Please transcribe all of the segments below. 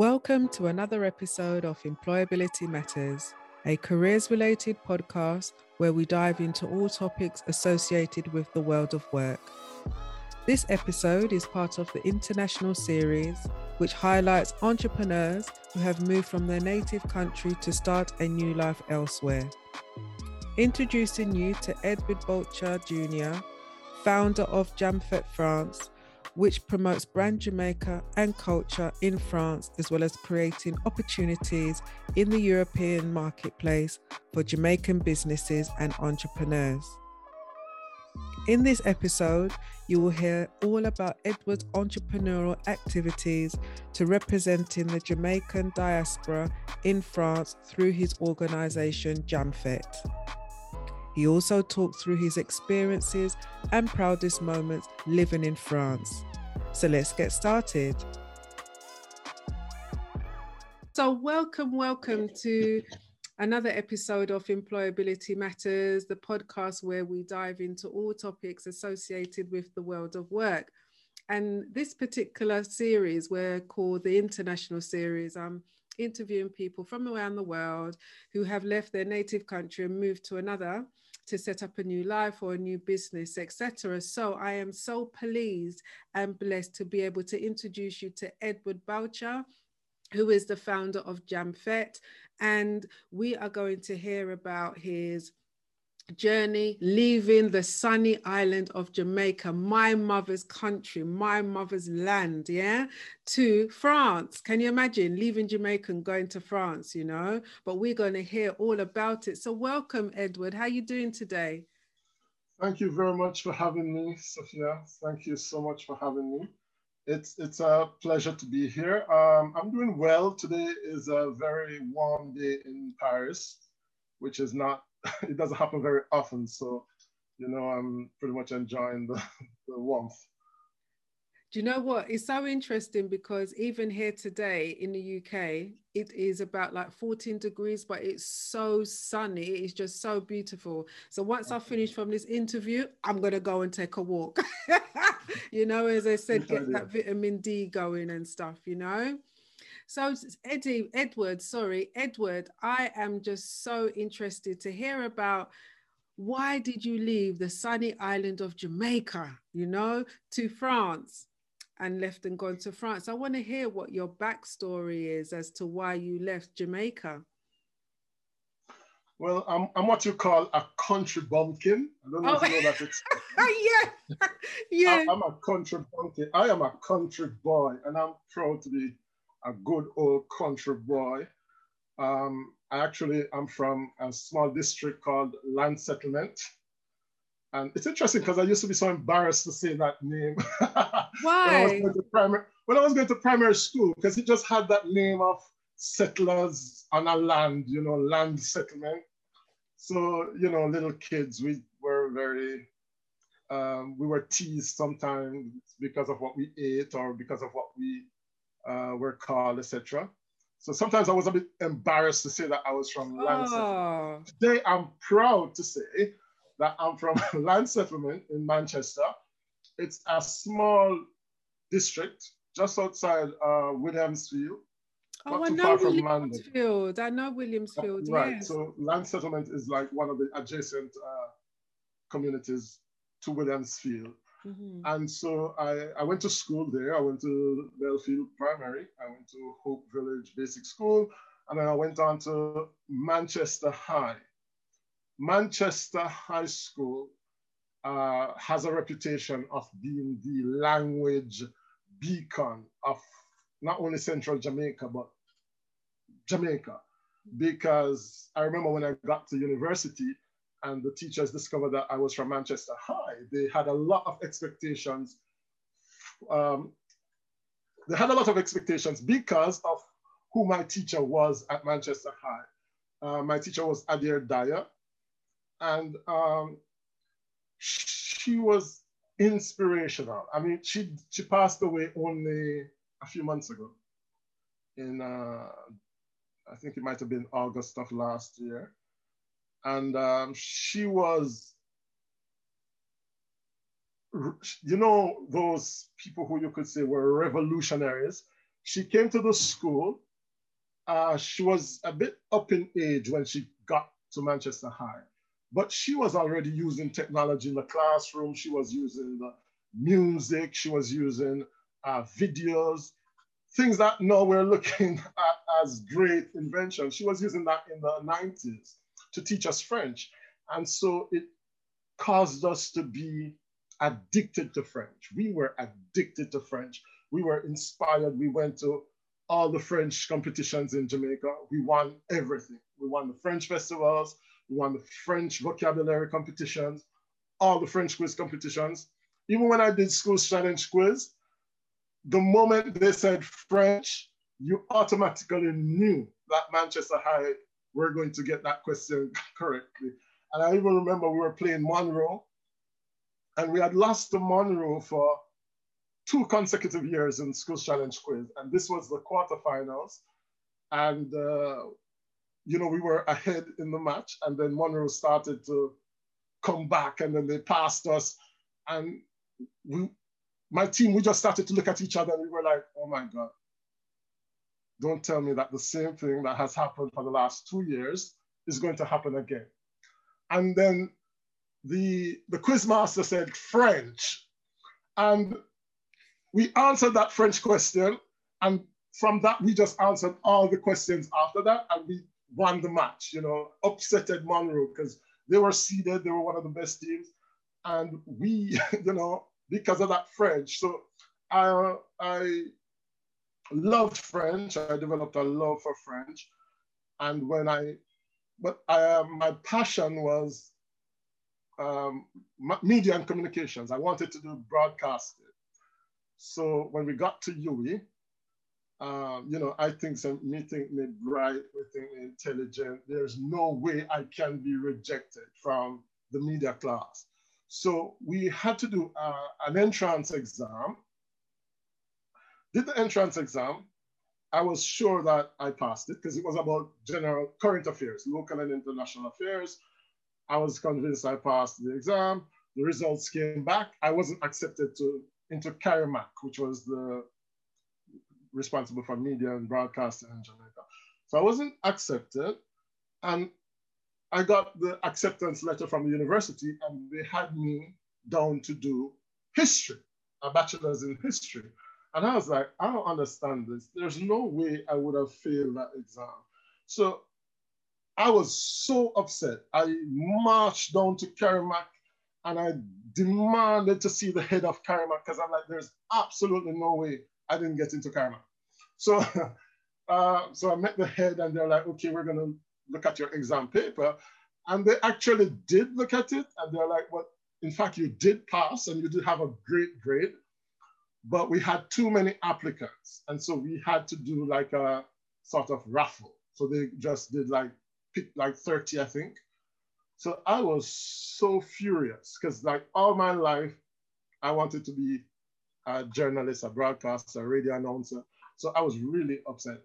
Welcome to another episode of Employability Matters, a careers related podcast where we dive into all topics associated with the world of work. This episode is part of the international series, which highlights entrepreneurs who have moved from their native country to start a new life elsewhere. Introducing you to Edward Boucher Jr., founder of JamFed France, which promotes brand Jamaica and culture in France, as well as creating opportunities in the European marketplace for Jamaican businesses and entrepreneurs. In this episode, you will hear all about Edward's entrepreneurial activities to representing the Jamaican diaspora in France through his organization JamFed. He also talked through his experiences and proudest moments living in France. So let's get started. So, welcome, welcome to another episode of Employability Matters, the podcast where we dive into all topics associated with the world of work. And this particular series, we're called the International Series. I'm interviewing people from around the world who have left their native country and moved to another to set up a new life or a new business, etc. So I am so pleased and blessed to be able to introduce you to Edward Boucher, who is the founder of JamFed. And we are going to hear about his journey leaving the sunny island of Jamaica, my mother's country, my mother's land, yeah, to France. Can you imagine leaving Jamaica and going to France, you know? But we're going to hear all about it. So welcome, Edward. How are you doing today? Thank you very much for having me, Sophia. Thank you so much for having me. It's, it's a pleasure to be here. Um, I'm doing well. Today is a very warm day in Paris, which is not it doesn't happen very often. So, you know, I'm pretty much enjoying the, the warmth. Do you know what? It's so interesting because even here today in the UK, it is about like 14 degrees, but it's so sunny. It is just so beautiful. So once I finish from this interview, I'm going to go and take a walk. you know, as I said, get that vitamin D going and stuff, you know? So, Eddie, Edward, sorry, Edward, I am just so interested to hear about why did you leave the sunny island of Jamaica, you know, to France and left and gone to France? I want to hear what your backstory is as to why you left Jamaica. Well, I'm, I'm what you call a country bumpkin. I don't know oh. if you know that. It's, oh, yeah, yeah. I, I'm a country bumpkin. I am a country boy, and I'm proud to be a good old country boy. Um, I actually am from a small district called Land Settlement. And it's interesting because I used to be so embarrassed to say that name. Why? when, I was primary, when I was going to primary school, because it just had that name of settlers on a land, you know, land settlement. So, you know, little kids, we were very, um, we were teased sometimes because of what we ate or because of what we uh, were called, etc. So sometimes I was a bit embarrassed to say that I was from land oh. Today I'm proud to say that I'm from land settlement in Manchester. It's a small district just outside uh, Williamsfield. Oh, I know Williamsfield. I know Williamsfield. Right. Yes. So land settlement is like one of the adjacent uh, communities to Williamsfield. Mm-hmm. And so I, I went to school there. I went to Belfield Primary. I went to Hope Village Basic School. And then I went on to Manchester High. Manchester High School uh, has a reputation of being the language beacon of not only central Jamaica, but Jamaica. Because I remember when I got to university, and the teachers discovered that I was from Manchester High, they had a lot of expectations. Um, they had a lot of expectations because of who my teacher was at Manchester High. Uh, my teacher was Adair Dyer, and um, she was inspirational. I mean, she she passed away only a few months ago. In uh, I think it might have been August of last year and um, she was you know those people who you could say were revolutionaries she came to the school. Uh, she was a bit up in age when she got to Manchester High, but she was already using technology in the classroom. She was using the music. She was using uh, videos, things that now we're looking at as great inventions. She was using that in the 90s to teach us French. And so it caused us to be addicted to French. We were addicted to French. We were inspired. We went to all the French competitions in Jamaica. We won everything. We won the French festivals. We won the French vocabulary competitions, all the French quiz competitions. Even when I did school challenge quiz, the moment they said French, you automatically knew that Manchester High were going to get that question correctly. And I even remember we were playing Munro, and we had lost to Munro for two consecutive years in Schools Challenge Quiz. And this was the quarterfinals. And, uh, you know, we were ahead in the match. And then Munro started to come back, and then they passed us. And we, my team, we just started to look at each other and we were like, oh my God, don't tell me that the same thing that has happened for the last two years is going to happen again. And then the, the quizmaster said French. And we answered that French question. And from that, we just answered all the questions after that. And we won the match, you know, upsetted Munro because they were seeded, they were one of the best teams. And we, you know, because of that French. So uh, I, I loved French. I developed a love for French. And when I, but I, uh, my passion was um, media and communications. I wanted to do broadcasting. So when we got to UWI, uh, you know, I think some me think me bright, me think me intelligent. There's no way I can be rejected from the media class. So we had to do uh, an entrance exam. Did the entrance exam. I was sure that I passed it because it was about general current affairs, local and international affairs. I was convinced I passed the exam. The results came back. I wasn't accepted to into CARIMAC, which was the responsible for media and broadcasting in Jamaica. So I wasn't accepted. And I got the acceptance letter from the university and they had me down to do history, a bachelor's in history. And I was like, I don't understand this. There's no way I would have failed that exam. So I was so upset. I marched down to CARIMAC and I demanded to see the head of CARIMAC because I'm like, there's absolutely no way I didn't get into CARIMAC. So, uh, so I met the head and they're like, okay, we're gonna look at your exam paper. And they actually did look at it and they're like, well, in fact, you did pass and you did have a great grade, but we had too many applicants. And so we had to do like a sort of raffle. So they just did like, pick like 30, I think. So I was so furious because like all my life, I wanted to be a journalist, a broadcaster, a radio announcer. So I was really upset.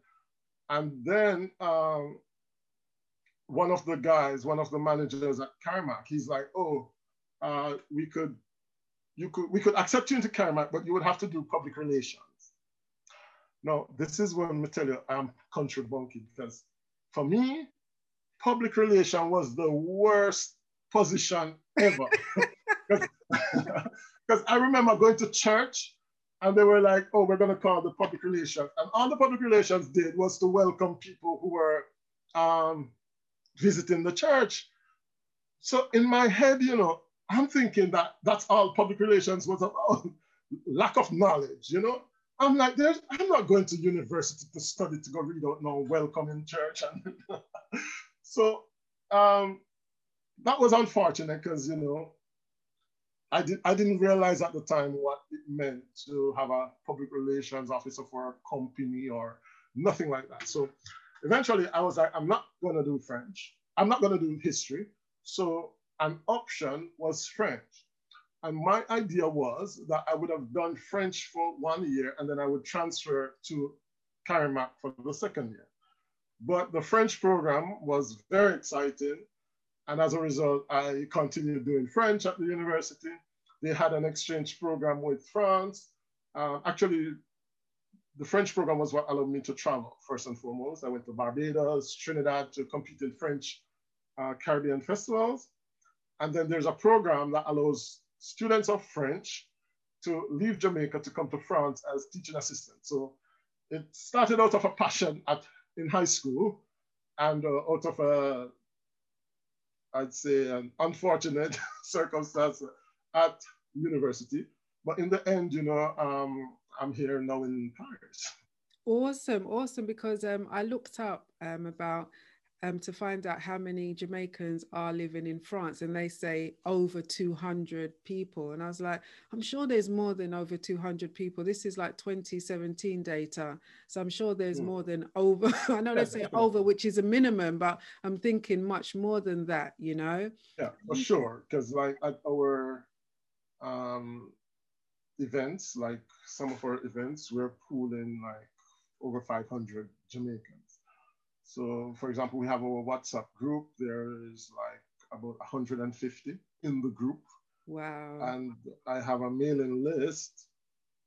And then um, one of the guys, one of the managers at CARIMAC, he's like, oh, uh, we could, you could, we could accept you into CARIMAC, but you would have to do public relations. Now, this is when I tell you I'm country bunky because for me, public relation was the worst position ever. Because I remember going to church and they were like, oh, we're going to call the public relations. And all the public relations did was to welcome people who were um, visiting the church. So in my head, you know, I'm thinking that that's all public relations was about lack of knowledge, you know. I'm like, there's, I'm not going to university to study to go read out no welcome in church. And so um, that was unfortunate because, you know, I, did, I didn't realize at the time what it meant to have a public relations officer for a company or nothing like that. So eventually I was like, I'm not going to do French. I'm not going to do history. So an option was French. And my idea was that I would have done French for one year and then I would transfer to CARIMAC for the second year. But the French program was very exciting. And as a result, I continued doing French at the university. They had an exchange program with France. Uh, actually, the French program was what allowed me to travel first and foremost. I went to Barbados, Trinidad to compete in French uh, Caribbean festivals. And then there's a program that allows students of French to leave Jamaica to come to France as teaching assistants. So it started out of a passion at, in high school and uh, out of a, I'd say, an unfortunate circumstance at university. But in the end, you know, um, I'm here now in Paris. Awesome, awesome. Because um, I looked up um, about um, to find out how many Jamaicans are living in France, and they say over 200 people. And I was like, I'm sure there's more than over 200 people. This is like 2017 data, so I'm sure there's mm. more than over. I know they say over, which is a minimum, but I'm thinking much more than that. You know? Yeah, for sure. Because like at our um, events, like some of our events, we're pooling like over 500 Jamaicans. So, for example, we have our WhatsApp group. There is like about 150 in the group. Wow. And I have a mailing list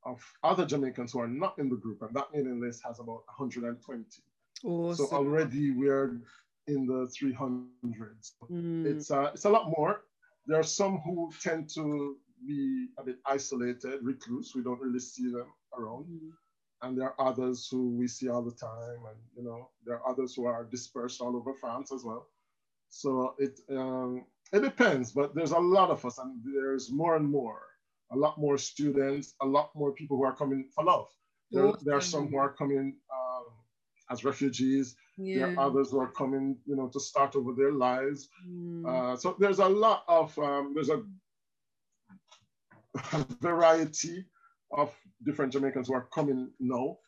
of other Jamaicans who are not in the group, and that mailing list has about 120. Awesome. So already we're in the 300s. Mm. It's, uh, it's a lot more. There are some who tend to be a bit isolated, recluse. We don't really see them around. Mm and there are others who we see all the time, and you know there are others who are dispersed all over France as well. So it um, it depends, but there's a lot of us, and there's more and more, a lot more students, a lot more people who are coming for love. There, there are some who are coming um, as refugees. Yeah. There are others who are coming, you know, to start over their lives. Mm. Uh, so there's a lot of um, there's a variety of different Jamaicans who are coming now.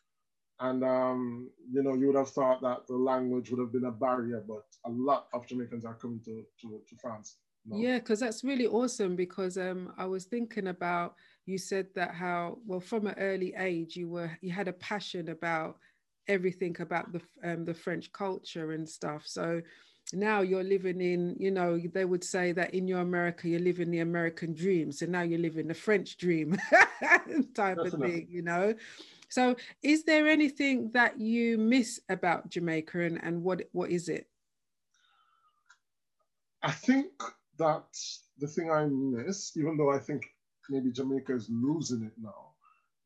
And, um, you know, you would have thought that the language would have been a barrier, but a lot of Jamaicans are coming to, to, to France. Yeah, because that's really awesome. Because um, I was thinking about you said that how well from an early age you were you had a passion about everything about the um, the French culture and stuff. So now you're living in, you know, they would say that in your America, you're living the American dream. So now you're living the French dream type Definitely. of thing, you know. So is there anything that you miss about Jamaica and, and what what is it? I think that the thing I miss, even though I think maybe Jamaica is losing it now,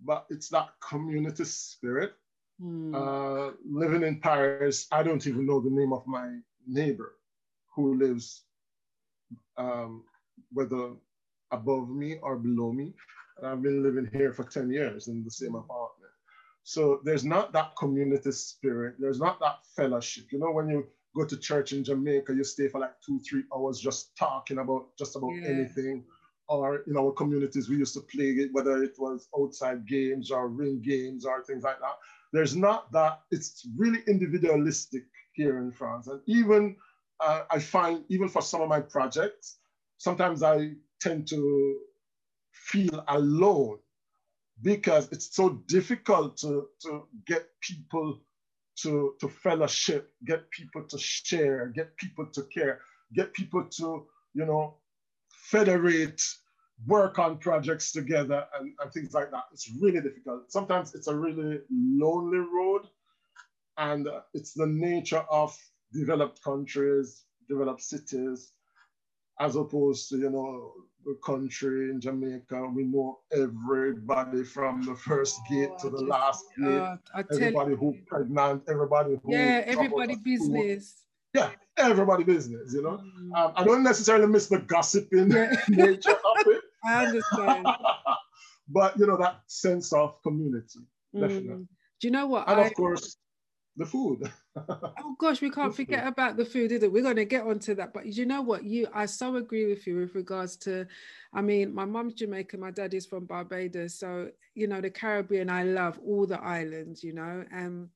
but it's that community spirit. Hmm. Uh, living in Paris, I don't even know the name of my neighbor who lives um, whether above me or below me. And I've been living here for 10 years in the same apartment. So there's not that community spirit. There's not that fellowship. You know, when you go to church in Jamaica, you stay for like two, three hours just talking about just about yeah. anything. Or in our communities, we used to play whether it was outside games or ring games or things like that. There's not that, it's really individualistic here in France. And even uh, I find, even for some of my projects, sometimes I tend to feel alone because it's so difficult to, to get people to, to fellowship, get people to share, get people to care, get people to, you know, federate, work on projects together and, and things like that. It's really difficult. Sometimes it's a really lonely road and it's the nature of developed countries, developed cities, as opposed to, you know, the country in Jamaica, we know everybody from the first gate oh, to the last gate. Uh, everybody who pregnant, everybody who yeah, everybody business. Yeah, everybody business. You know, mm. um, I don't necessarily miss the gossiping yeah. nature of it. I understand. but you know that sense of community, mm. definitely. Do you know what? And I, of course, the food. oh gosh, we can't forget about the food, either. We're going to get onto that. But you know what? You, I so agree with you with regards to, I mean, my mom's Jamaican, my dad is from Barbados, so you know the Caribbean. I love all the islands, you know, and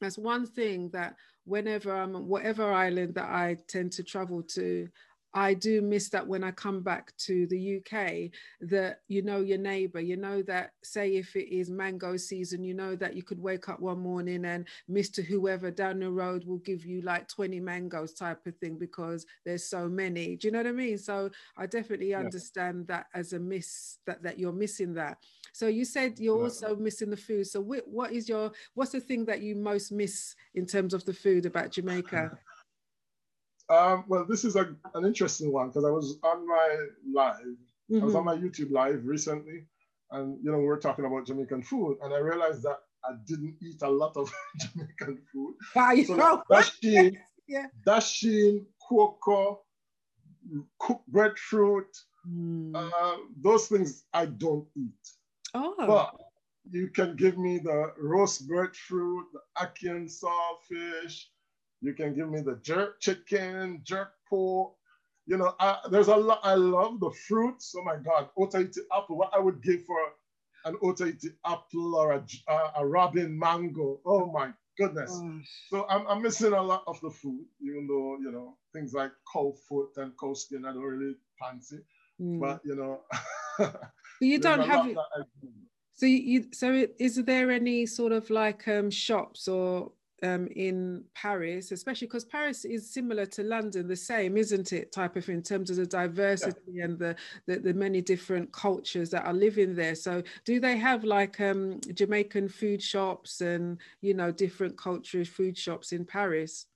that's one thing that whenever I'm whatever island that I tend to travel to, I do miss that when I come back to the UK, that you know your neighbor, you know that, say, if it is mango season, you know that you could wake up one morning and Mr. Whoever down the road will give you like 20 mangoes type of thing because there's so many. Do you know what I mean? So I definitely understand yeah. that as a miss, that, that you're missing that. So you said you're yeah. also missing the food. So what is your what's the thing that you most miss in terms of the food about Jamaica? Um, well, this is a, an interesting one because I was on my live, mm-hmm. I was on mm-hmm. my YouTube live recently, and you know we were talking about Jamaican food, and I realized that I didn't eat a lot of Jamaican food. so dasheen, yeah. cocoa, cooked breadfruit, mm. uh, those things I don't eat. Oh. But you can give me the roast breadfruit, the ackee and saltfish, you can give me the jerk chicken, jerk pork. You know, I, there's a lot. I love the fruits. Oh my God, Otaheite apple. What I would give for an Otaheite apple or a, a robin mango. Oh my goodness. So I'm, I'm missing a lot of the food, even though, you know, things like cow foot and cow skin, I don't really fancy. Mm. But, you know. you don't have. So you, so is there any sort of like um, shops or um, in Paris, especially because Paris is similar to London, the same, isn't it? Type of in terms of the diversity yeah. and the, the, the many different cultures that are living there. So, do they have like um, Jamaican food shops and you know different culture food shops in Paris?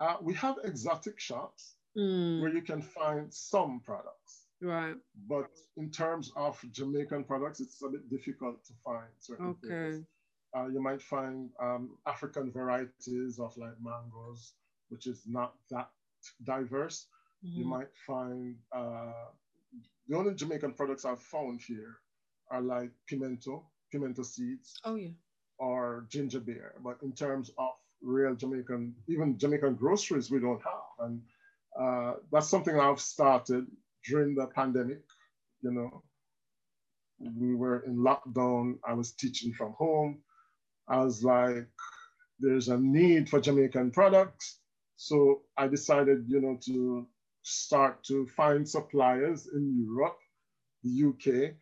Uh, we have exotic shops mm. where you can find some products. Right. But in terms of Jamaican products, it's a bit difficult to find certain okay. things. Uh, you might find um, African varieties of like mangoes, which is not that diverse. Mm-hmm. You might find uh, the only Jamaican products I've found here are like pimento, pimento seeds. Oh yeah. Or ginger beer. But in terms of real Jamaican, even Jamaican groceries, we don't have. And uh, that's something I've started during the pandemic. You know, we were in lockdown. I was teaching from home. I was like, there's a need for Jamaican products. So I decided, you know, to start to find suppliers in Europe, the UK,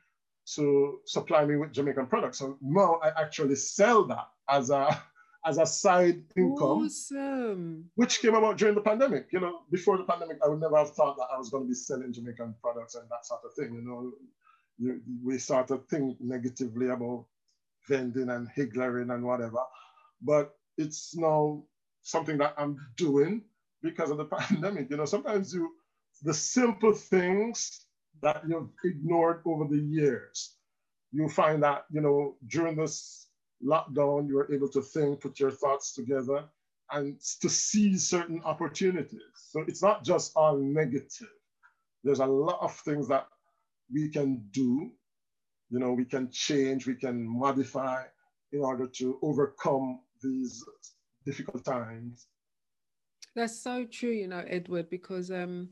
to supply me with Jamaican products. So now I actually sell that as a as a side income, awesome. which came about during the pandemic. You know, before the pandemic, I would never have thought that I was going to be selling Jamaican products and that sort of thing. You know, you, we started to think negatively about vending and higgling and whatever. But it's now something that I'm doing because of the pandemic. You know, sometimes you, the simple things that you've ignored over the years, you find that, you know, during this lockdown, you were able to think, put your thoughts together and to see certain opportunities. So it's not just all negative. There's a lot of things that we can do you know, we can change, we can modify in order to overcome these difficult times. That's so true, you know, Edward, because um,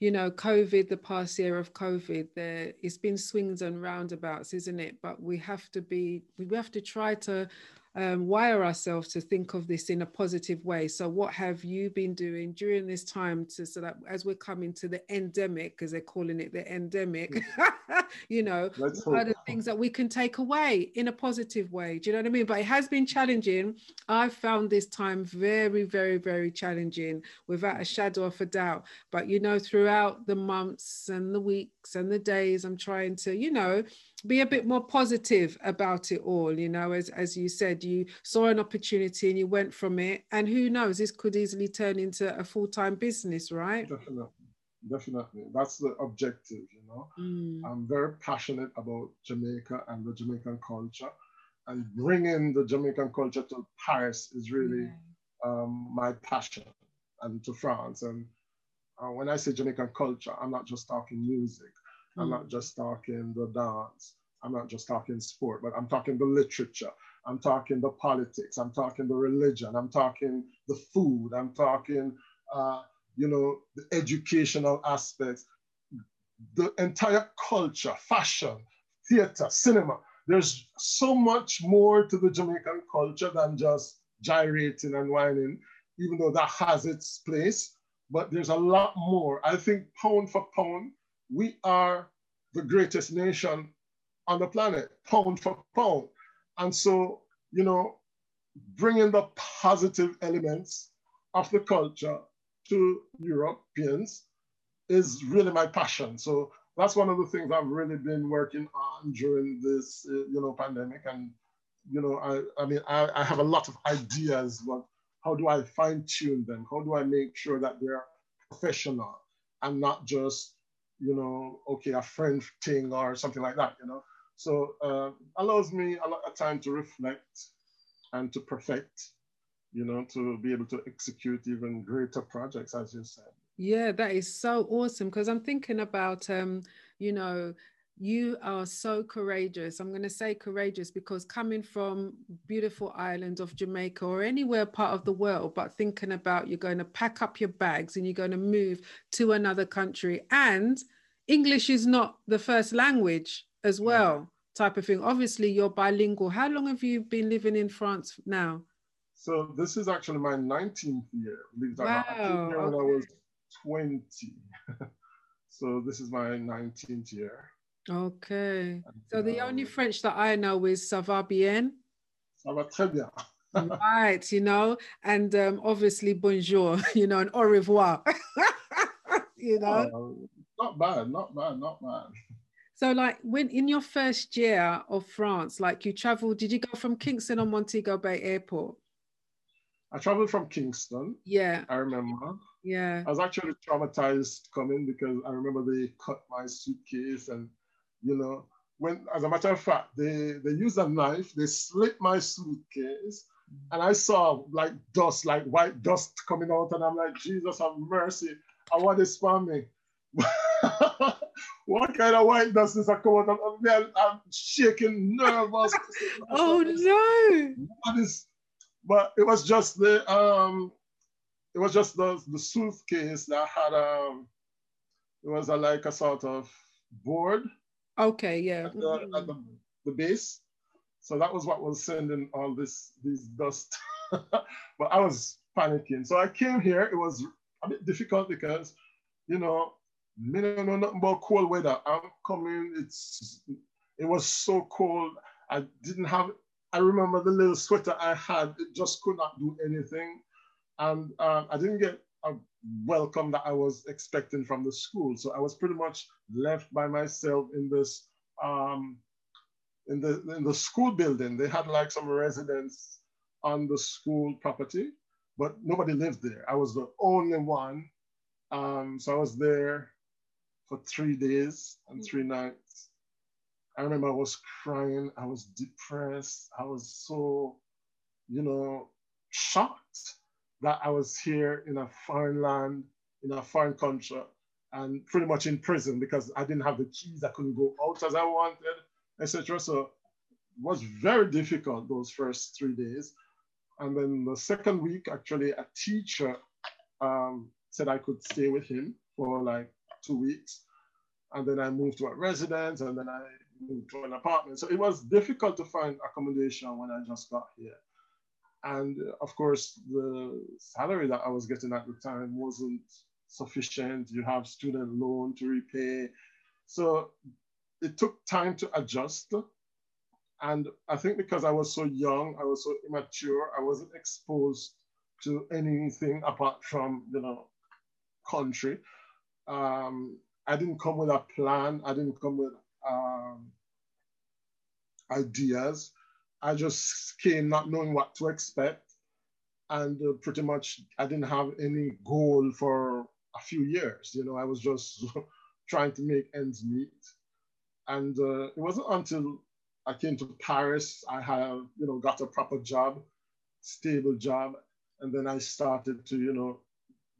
you know, COVID, the past year of COVID, there it's been swings and roundabouts, isn't it? But we have to be, we have to try to um, wire ourselves to think of this in a positive way. So, what have you been doing during this time to so that as we're coming to the endemic, because they're calling it the endemic, you know, are the things that we can take away in a positive way? Do you know what I mean? But it has been challenging. I've found this time very, very, very challenging, without a shadow of a doubt. But you know, throughout the months and the weeks and the days, I'm trying to, you know, be a bit more positive about it all you know as as you said you saw an opportunity and you went from it and who knows this could easily turn into a full-time business right definitely definitely that's the objective you know mm. i'm very passionate about jamaica and the jamaican culture and bringing the jamaican culture to paris is really yeah. um, my passion and to france and uh, when i say jamaican culture i'm not just talking music I'm not mm. just talking the dance. I'm not just talking sport, but I'm talking the literature. I'm talking the politics. I'm talking the religion. I'm talking the food. I'm talking, uh, you know, the educational aspects, the entire culture, fashion, theater, cinema. There's so much more to the Jamaican culture than just gyrating and wining, even though that has its place. But there's a lot more. I think pound for pound, we are the greatest nation on the planet, pound for pound. And so, you know, bringing the positive elements of the culture to Europeans is really my passion. So that's one of the things I've really been working on during this, uh, you know, pandemic. And, you know, I, I mean, I, I have a lot of ideas, but how do I fine tune them? How do I make sure that they're professional and not just, you know, okay, a friend thing or something like that, you know? So uh, allows me a lot of time to reflect and to perfect, you know, to be able to execute even greater projects, as you said. Yeah, that is so awesome because I'm thinking about, um, you know, you are so courageous. I'm going to say courageous because coming from beautiful island of Jamaica or anywhere part of the world, but thinking about you're going to pack up your bags and you're going to move to another country and English is not the first language as well, type of thing. Obviously, you're bilingual. How long have you been living in France now? So this is actually my 19th year. Wow. I came here okay. when I was 20. so this is my 19th year. Okay. so the only French that I know is ça va bien. Ça va très bien. right, you know, and um, obviously bonjour, you know, and au revoir. you know. Uh, not bad, not bad, not bad. So, like, when in your first year of France, like you traveled, did you go from Kingston or Montego Bay Airport? I traveled from Kingston. Yeah. I remember. Yeah. I was actually traumatized coming because I remember they cut my suitcase and, you know, when, as a matter of fact, they, they used a knife, they slit my suitcase, and I saw like dust, like white dust coming out, and I'm like, Jesus have mercy. I want this for me. what kind of white dust is that coming out? I'm, I'm shaking, nervous. oh no! What is but it was just the um, it was just the the suitcase that had um, it was a, like a sort of board. Okay, yeah. At the, at the, the base. So that was what was sending all this these dust. but I was panicking. So I came here. It was a bit difficult because, you know, me don't know nothing about cold weather. I'm coming. It's it was so cold. I didn't have I remember the little sweater I had, it just could not do anything. And uh, I didn't get a welcome that I was expecting from the school. So I was pretty much left by myself in this, um, in the, in the school building. They had like some residents on the school property, but nobody lived there. I was the only one. Um, so I was there for three days and three nights. I remember I was crying, I was depressed, I was so, you know, shocked that I was here in a foreign land, in a foreign country, and pretty much in prison because I didn't have the keys, I couldn't go out as I wanted, etc. So it was very difficult those first three days. And then the second week, actually, a teacher um, said I could stay with him for like two weeks. And then I moved to a residence, and then I to an apartment. So it was difficult to find accommodation when I just got here. And uh, of course, the salary that I was getting at the time wasn't sufficient. You have student loan to repay. So it took time to adjust. And I think because I was so young, I was so immature, I wasn't exposed to anything apart from, you know, country. Um, I didn't come with a plan. I didn't come with um, ideas. I just came not knowing what to expect. And uh, pretty much I didn't have any goal for a few years. You know, I was just trying to make ends meet. And uh, it wasn't until I came to Paris, I have, you know, got a proper job, stable job. And then I started to, you know,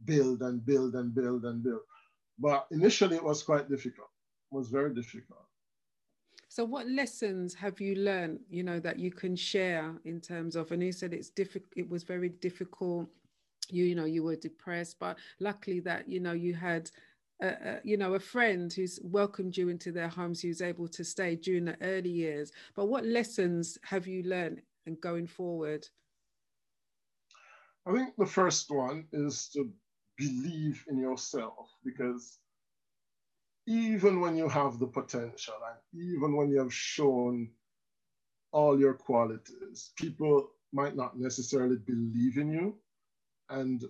build and build and build and build. But initially it was quite difficult. It was very difficult. So, what lessons have you learned? You know that you can share in terms of. And you said it's difficult. It was very difficult. You, you know, you were depressed, but luckily that you know you had a, you know a friend who's welcomed you into their homes who's able to stay during the early years but what lessons have you learned and going forward i think the first one is to believe in yourself because even when you have the potential and even when you have shown all your qualities, people might not necessarily believe in you. And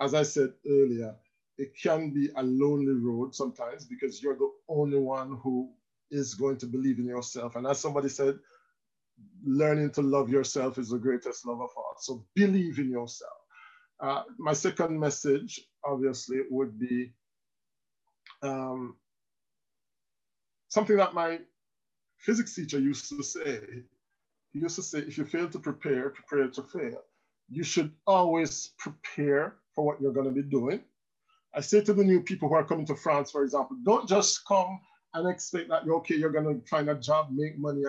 as I said earlier, it can be a lonely road sometimes because you're the only one who is going to believe in yourself. And as somebody said, learning to love yourself is the greatest love of all. So believe in yourself. Uh, my second message, obviously, would be um, something that my physics teacher used to say. He used to say, if you fail to prepare, prepare to fail. You should always prepare for what you're going to be doing. I say to the new people who are coming to France, for example, don't just come and expect that you're okay, you're going to find a job, make money.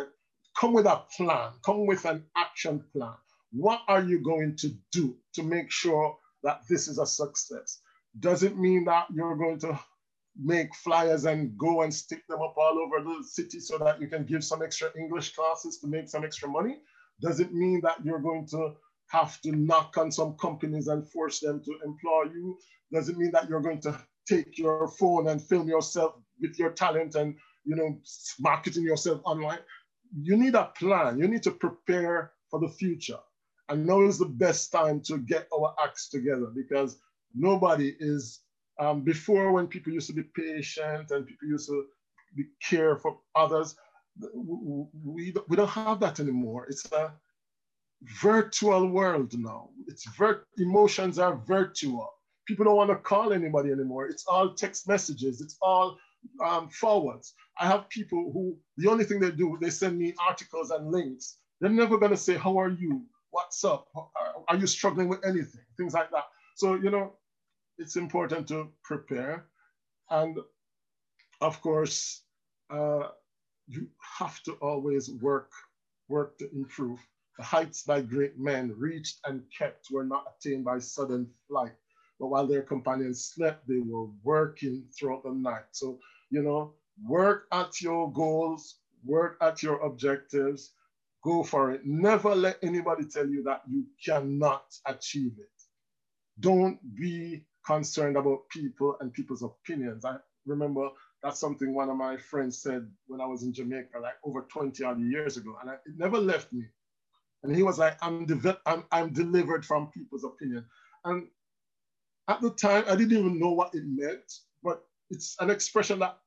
Come with a plan, come with an action plan. What are you going to do to make sure that this is a success? Does it mean that you're going to make flyers and go and stick them up all over the city so that you can give some extra English classes to make some extra money? Does it mean that you're going to have to knock on some companies and force them to employ you? Does it mean that you're going to take your phone and film yourself with your talent and you know marketing yourself online? You need a plan. You need to prepare for the future. And now is the best time to get our acts together because nobody is um, before, when people used to be patient and people used to be care for others, we, we don't have that anymore. It's a virtual world now. It's vir- emotions are virtual. People don't want to call anybody anymore. It's all text messages. It's all um, forwards. I have people who the only thing they do, they send me articles and links. They're never going to say, "How are you? What's up? Are you struggling with anything?" Things like that. So you know, it's important to prepare. And of course, uh, you have to always work, work to improve. The heights by great men reached and kept were not attained by sudden flight, but while their companions slept, they were working throughout the night. So, you know, work at your goals, work at your objectives, go for it. Never let anybody tell you that you cannot achieve it. Don't be concerned about people and people's opinions. I remember that's something one of my friends said when I was in Jamaica, like over 20 odd years ago, and I, it never left me. And he was like, I'm, I'm, I'm delivered from people's opinion. And at the time, I didn't even know what it meant, but it's an expression that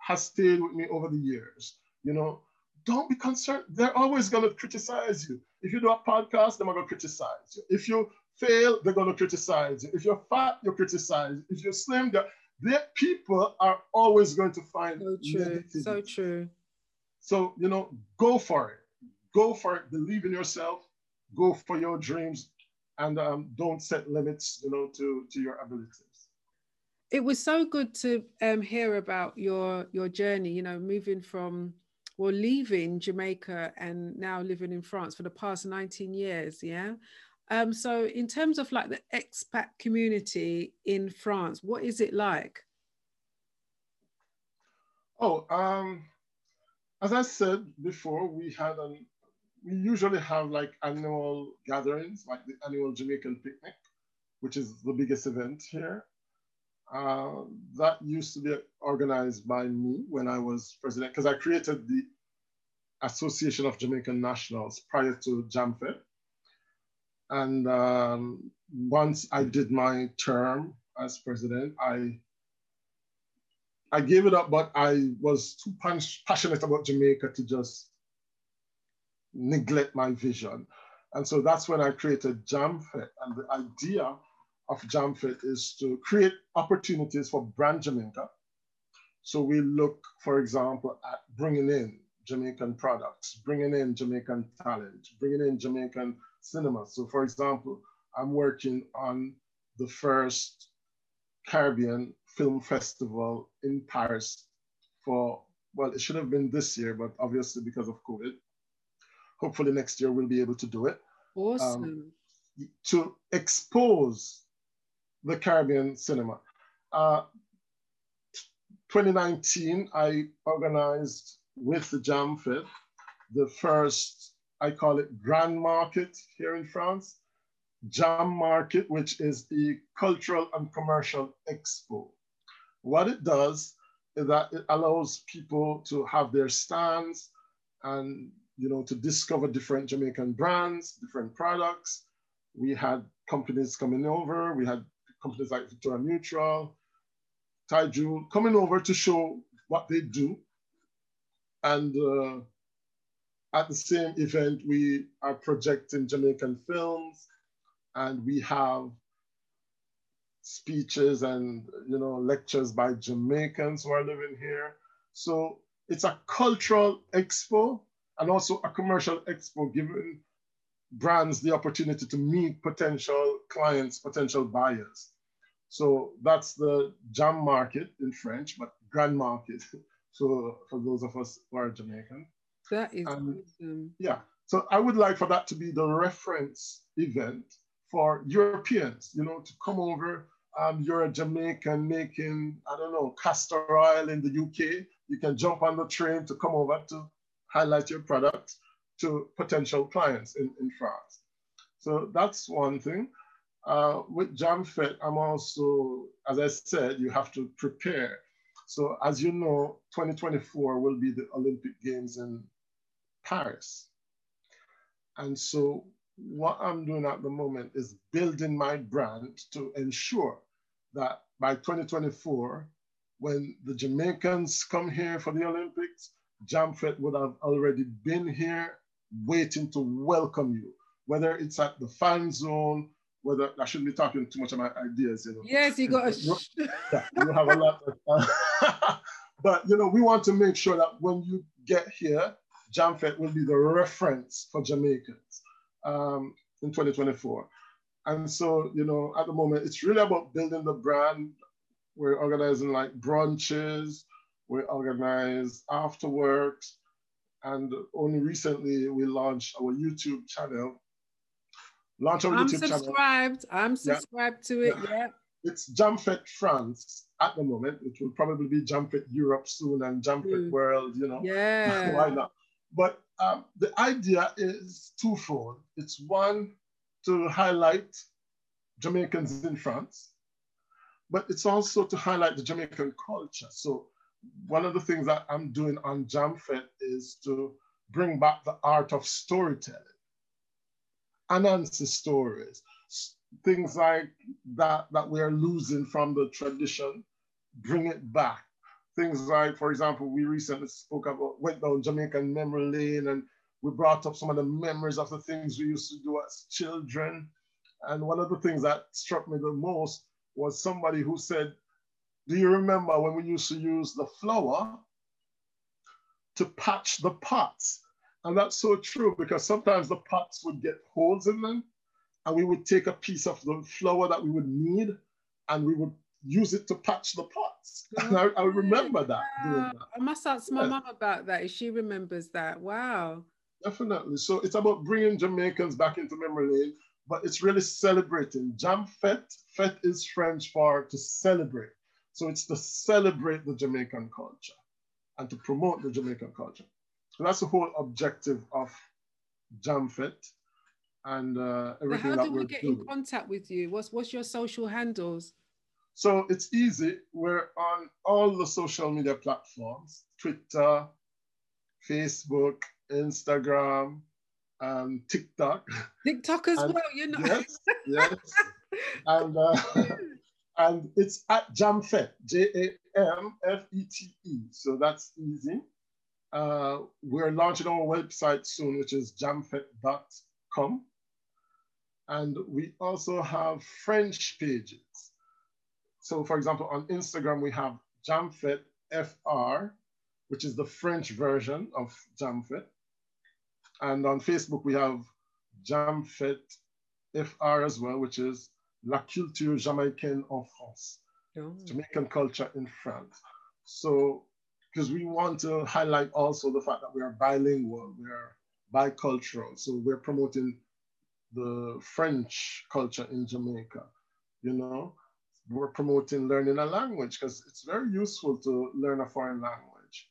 has stayed with me over the years. You know, don't be concerned. They're always going to criticize you. If you do a podcast, they're going to criticize you. If you fail, they're going to criticize you. If you're fat, you're criticized. If you're slim, the people are always going to find so true. So true. So you know, go for it. Go for it. Believe in yourself. Go for your dreams, and um, don't set limits. You know, to to your abilities. It was so good to um, hear about your your journey. You know, moving from well, leaving Jamaica and now living in France for the past 19 years. Yeah. Um, so, in terms of like the expat community in France, what is it like? Oh, um, as I said before, we had an we usually have like annual gatherings, like the annual Jamaican picnic, which is the biggest event here. Uh, that used to be organized by me when I was president, because I created the Association of Jamaican Nationals prior to JAMFED. And um, once I did my term as president, I I gave it up, but I was too passionate about Jamaica to just neglect my vision. And so that's when I created JamFed. And the idea of JamFed is to create opportunities for brand Jamaica. So we look, for example, at bringing in Jamaican products, bringing in Jamaican talent, bringing in Jamaican cinema. So, for example, I'm working on the first Caribbean Film Festival in Paris for, well, it should have been this year, but obviously because of COVID. Hopefully next year we'll be able to do it. Awesome. Um, to expose the Caribbean cinema. Uh, 2019, I organized with the JamFed the first I call it Grand Market here in France, Jam Market, which is the Cultural and Commercial Expo. What it does is that it allows people to have their stands and you know to discover different Jamaican brands, different products. We had companies coming over. We had companies like Victoria Mutual. Jewel coming over to show what they do. And uh, at the same event, we are projecting Jamaican films and we have speeches and you know lectures by Jamaicans who are living here. So it's a cultural expo and also a commercial expo giving brands the opportunity to meet potential clients, potential buyers. So that's the jam market in French, but grand market. So for those of us who are Jamaican. That is awesome. Yeah. So I would like for that to be the reference event for Europeans, you know, to come over. Um, you're a Jamaican making, I don't know, castor oil in the UK. You can jump on the train to come over to highlight your products to potential clients in, in France. So that's one thing. Uh, with JamFete, I'm also, as I said, you have to prepare. So as you know, 2024 will be the Olympic Games in Paris. And so what I'm doing at the moment is building my brand to ensure that by 2024, when the Jamaicans come here for the Olympics, JamFete would have already been here waiting to welcome you, whether it's at the fan zone whether I shouldn't be talking too much of my ideas, you know. Yes, you got. You, yeah, you have a lot. Of, uh, but you know, we want to make sure that when you get here, JamFete will be the reference for Jamaicans um, in 2024. And so, you know, at the moment, it's really about building the brand. We're organizing like brunches. We organize afterworks. And only recently we launched our YouTube channel Launch our I'm YouTube subscribed. Channel. I'm subscribed yeah. to it. Yeah. yeah. It's JamFete France at the moment. It will probably be JamFete Europe soon and JamFete mm. World, you know. Yeah. Why not? But um, the idea is twofold. It's one to highlight Jamaicans in France, but it's also to highlight the Jamaican culture. So one of the things that I'm doing on JamFete is to bring back the art of storytelling Anansi stories, things like that that we're losing from the tradition, bring it back. Things like, for example, we recently spoke about, went down Jamaican memory lane and we brought up some of the memories of the things we used to do as children. And one of the things that struck me the most was somebody who said, do you remember when we used to use the flour to patch the pots? And that's so true because sometimes the pots would get holes in them and we would take a piece of the flour that we would need and we would use it to patch the pots. And I, I remember that, that, I must ask my mom about that if she remembers that. Wow. Definitely. So it's about bringing Jamaicans back into memory lane, but it's really celebrating. Jam Fete, Fete is French for to celebrate. So it's to celebrate the Jamaican culture and to promote the Jamaican culture. So that's the whole objective of JamFete and uh, everything how do we get doing. in contact with you? What's what's your social handles? So it's easy. We're on all the social media platforms: Twitter, Facebook, Instagram, and TikTok. TikTok as and, well, you know. Yes, yes. and uh, and it's at JamFete, J A M F E T E. So that's easy. Uh, we're launching our website soon, which is jamfete.com. And we also have French pages. So for example, on Instagram, we have JamFete FR, which is the French version of JamFete. And on Facebook, we have JamFete FR as well, which is La Culture Jamaïcaine en France, oh. Jamaican culture in France. So because we want to highlight also the fact that we are bilingual, we are bicultural. So we're promoting the French culture in Jamaica, you know? We're promoting learning a language because it's very useful to learn a foreign language.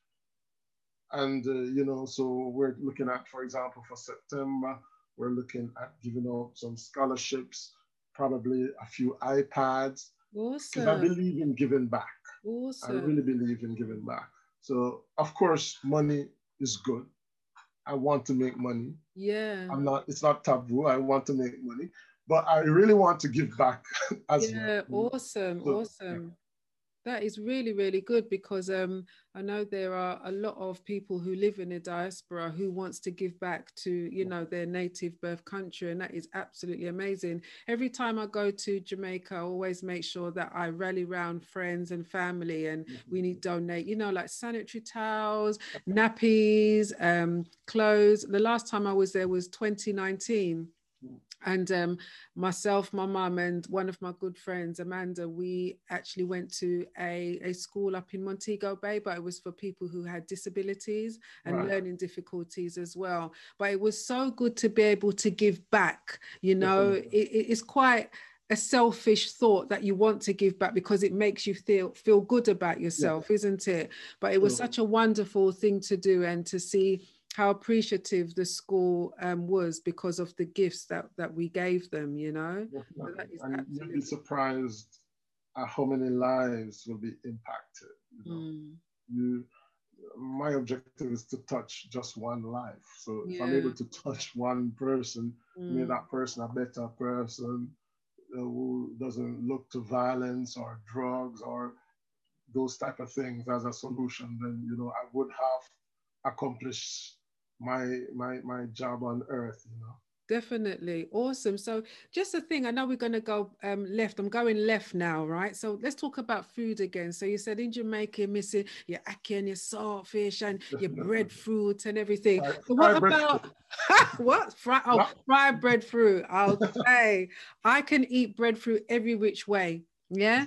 And, uh, you know, so we're looking at, for example, for September, we're looking at giving out some scholarships, probably a few iPads. Because awesome. I believe in giving back. Awesome. I really believe in giving back. So of course, money is good. I want to make money. Yeah. I'm not, it's not taboo. I want to make money, but I really want to give back as yeah, well. awesome. So, awesome. Yeah. that is really really good because um, i know there are a lot of people who live in a diaspora who wants to give back to you know their native birth country and that is absolutely amazing every time i go to jamaica i always make sure that i rally around friends and family and mm-hmm. we need donate you know like sanitary towels nappies um, clothes the last time i was there was 2019 and um, myself my mum and one of my good friends amanda we actually went to a, a school up in montego bay but it was for people who had disabilities and right. learning difficulties as well. But it was so good to be able to give back you know? It, it's quite a selfish thought that you want to give back because it makes you feel feel good about yourself yeah. isn't it? But it was such a wonderful thing to do and to see how appreciative the school um, was because of the gifts that, that we gave them, you know? So and you'd be surprised at how many lives will be impacted. You, know? mm. you my objective is to touch just one life. So if I'm able to touch one person, mm. make that person a better person uh, who doesn't look to violence or drugs or those type of things as a solution, then you know I would have accomplished my my my job on earth you know? Definitely. Awesome. So just a thing i know we're going to go um, left. I'm going left now right? So let's talk about food again. So you said in jamaica you're missing your ackee and your saltfish and your breadfruit and everything. So what about what? Fry, oh what? fried breadfruit okay. I can eat breadfruit every which way. Yeah?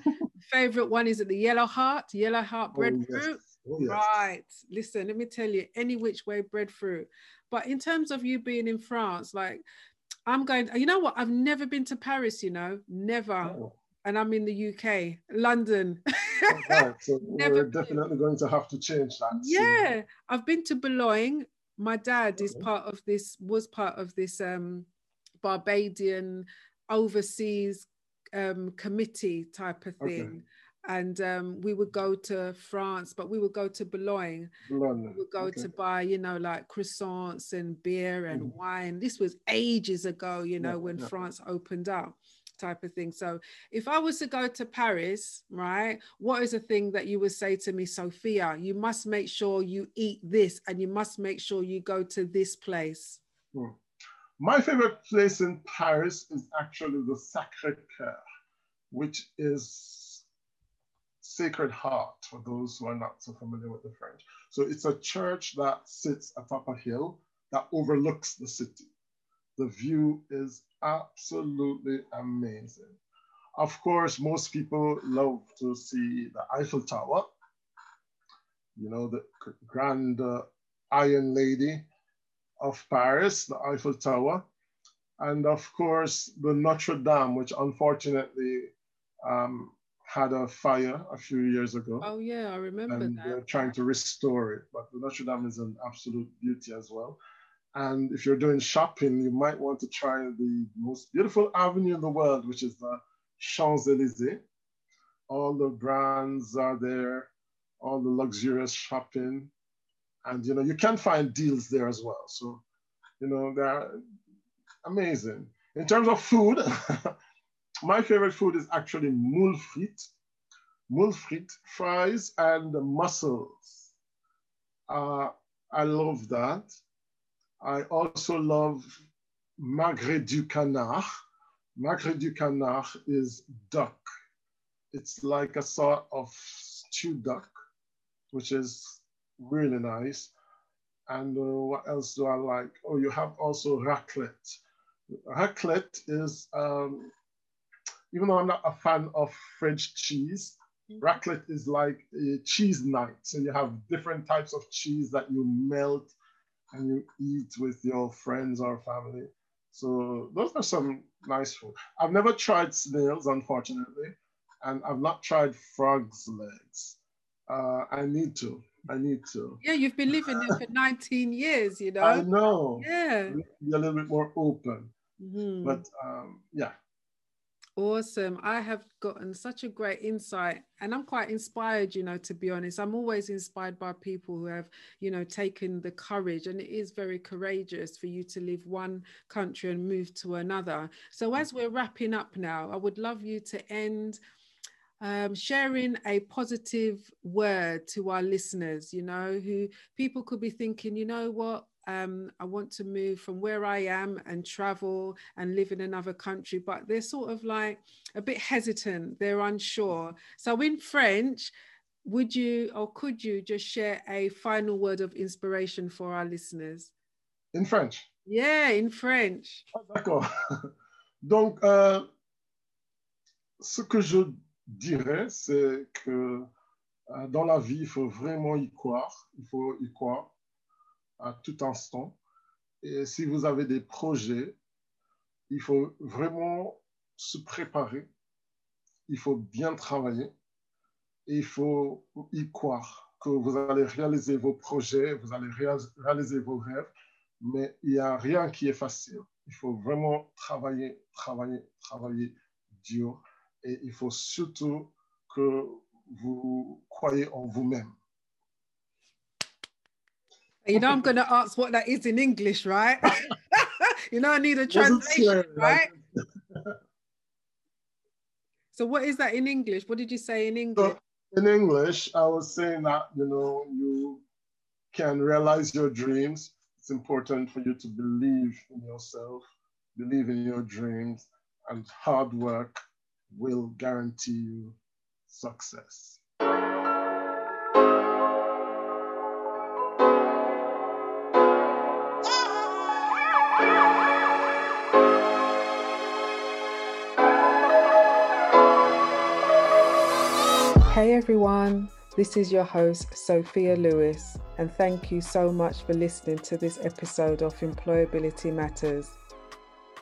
Favorite one is it the yellow heart? Yellow heart breadfruit oh, yes. Oh, yes. Right. Listen, let me tell you, any which way breadfruit. But in terms of you being in France, like I'm going, you know what? I've never been to Paris, you know, never. Oh. And I'm in the UK, London. right. So we're definitely going to have to change that. Yeah. Soon. I've been to Boulogne. My dad is part of this, was part of this um, Barbadian overseas um, committee type of thing. Okay and um, we would go to France, but we would go to Boulogne. Boulogne. We would go okay. to buy, you know, like croissants and beer and mm. wine. This was ages ago, you know, yeah, when yeah. France opened up, type of thing. So if I was to go to Paris, right, what is a thing that you would say to me, Sophia? You must make sure you eat this, and you must make sure you go to this place. Hmm. My favorite place in Paris is actually the Sacre Coeur, which is Sacred Heart, for those who are not so familiar with the French. So it's a church that sits atop a hill that overlooks the city. The view is absolutely amazing. Of course, most people love to see the Eiffel Tower, you know, the grand uh, Iron Lady of Paris, the Eiffel Tower. And of course, the Notre Dame, which unfortunately um, had a fire a few years ago. Oh yeah, I remember and that. They're trying to restore it, but Notre Dame is an absolute beauty as well. And if you're doing shopping, you might want to try the most beautiful avenue in the world, which is the Champs Elysees. All the brands are there, all the luxurious shopping, and you know you can find deals there as well. So, you know they're amazing. In terms of food, My favorite food is actually moule frites, fries, and mussels. Uh, I love that. I also love magret du canard. Magret du canard is duck. It's like a sort of stewed duck, which is really nice. And uh, what else do I like? Oh, you have also raclette. Raclette is um, even though I'm not a fan of French cheese, mm-hmm. raclette is like a cheese night. So you have different types of cheese that you melt and you eat with your friends or family. So those are some nice food. I've never tried snails, unfortunately, and I've not tried frog's legs. Uh, I need to. I need to. Yeah, you've been living there for 19 years, you know. I know. Yeah. Be a little bit more open. Mm-hmm. But um, yeah, Awesome. I have gotten such a great insight and I'm quite inspired, you know, to be honest. I'm always inspired by people who have, you know, taken the courage and it is very courageous for you to leave one country and move to another. So as we're wrapping up now, I would love you to end um, sharing a positive word to our listeners, you know, who people could be thinking, you know what, um, I want to move from where I am and travel and live in another country, but they're sort of like a bit hesitant, they're unsure. So, in French, would you or could you just share a final word of inspiration for our listeners? In French? Yeah, in French. Ah, D'accord. Donc, euh, ce que je dirais, c'est que euh, dans la vie, il faut vraiment y croire. Il faut y croire à tout instant. Et si vous avez des projets, il faut vraiment se préparer. Il faut bien travailler. Et il faut y croire que vous allez réaliser vos projets, vous allez réaliser vos rêves. Mais il n'y a rien qui est facile. Il faut vraiment travailler, travailler, travailler dur et il faut surtout que vous croyez en vous-même. You know, I'm going to ask what that is in English, right? you know, I need a translation, right? so, what is that in English? What did you say in English? So in English, I was saying that, you know, you can realize your dreams. It's important for you to believe in yourself, believe in your dreams, and hard work will guarantee you success. Hey everyone, this is your host, Sophia Lewis, and thank you so much for listening to this episode of Employability Matters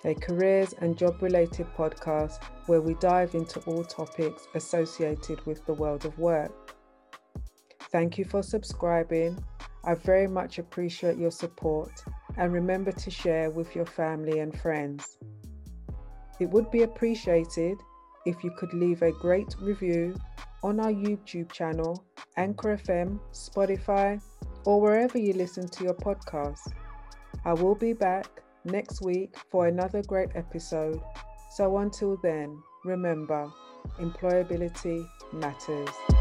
a careers and job related podcast where we dive into all topics associated with the world of work. Thank you for subscribing. I very much appreciate your support and remember to share with your family and friends. It would be appreciated if you could leave a great review on our YouTube channel, Anchor FM, Spotify, or wherever you listen to your podcast. I will be back next week for another great episode. So until then, remember, employability matters.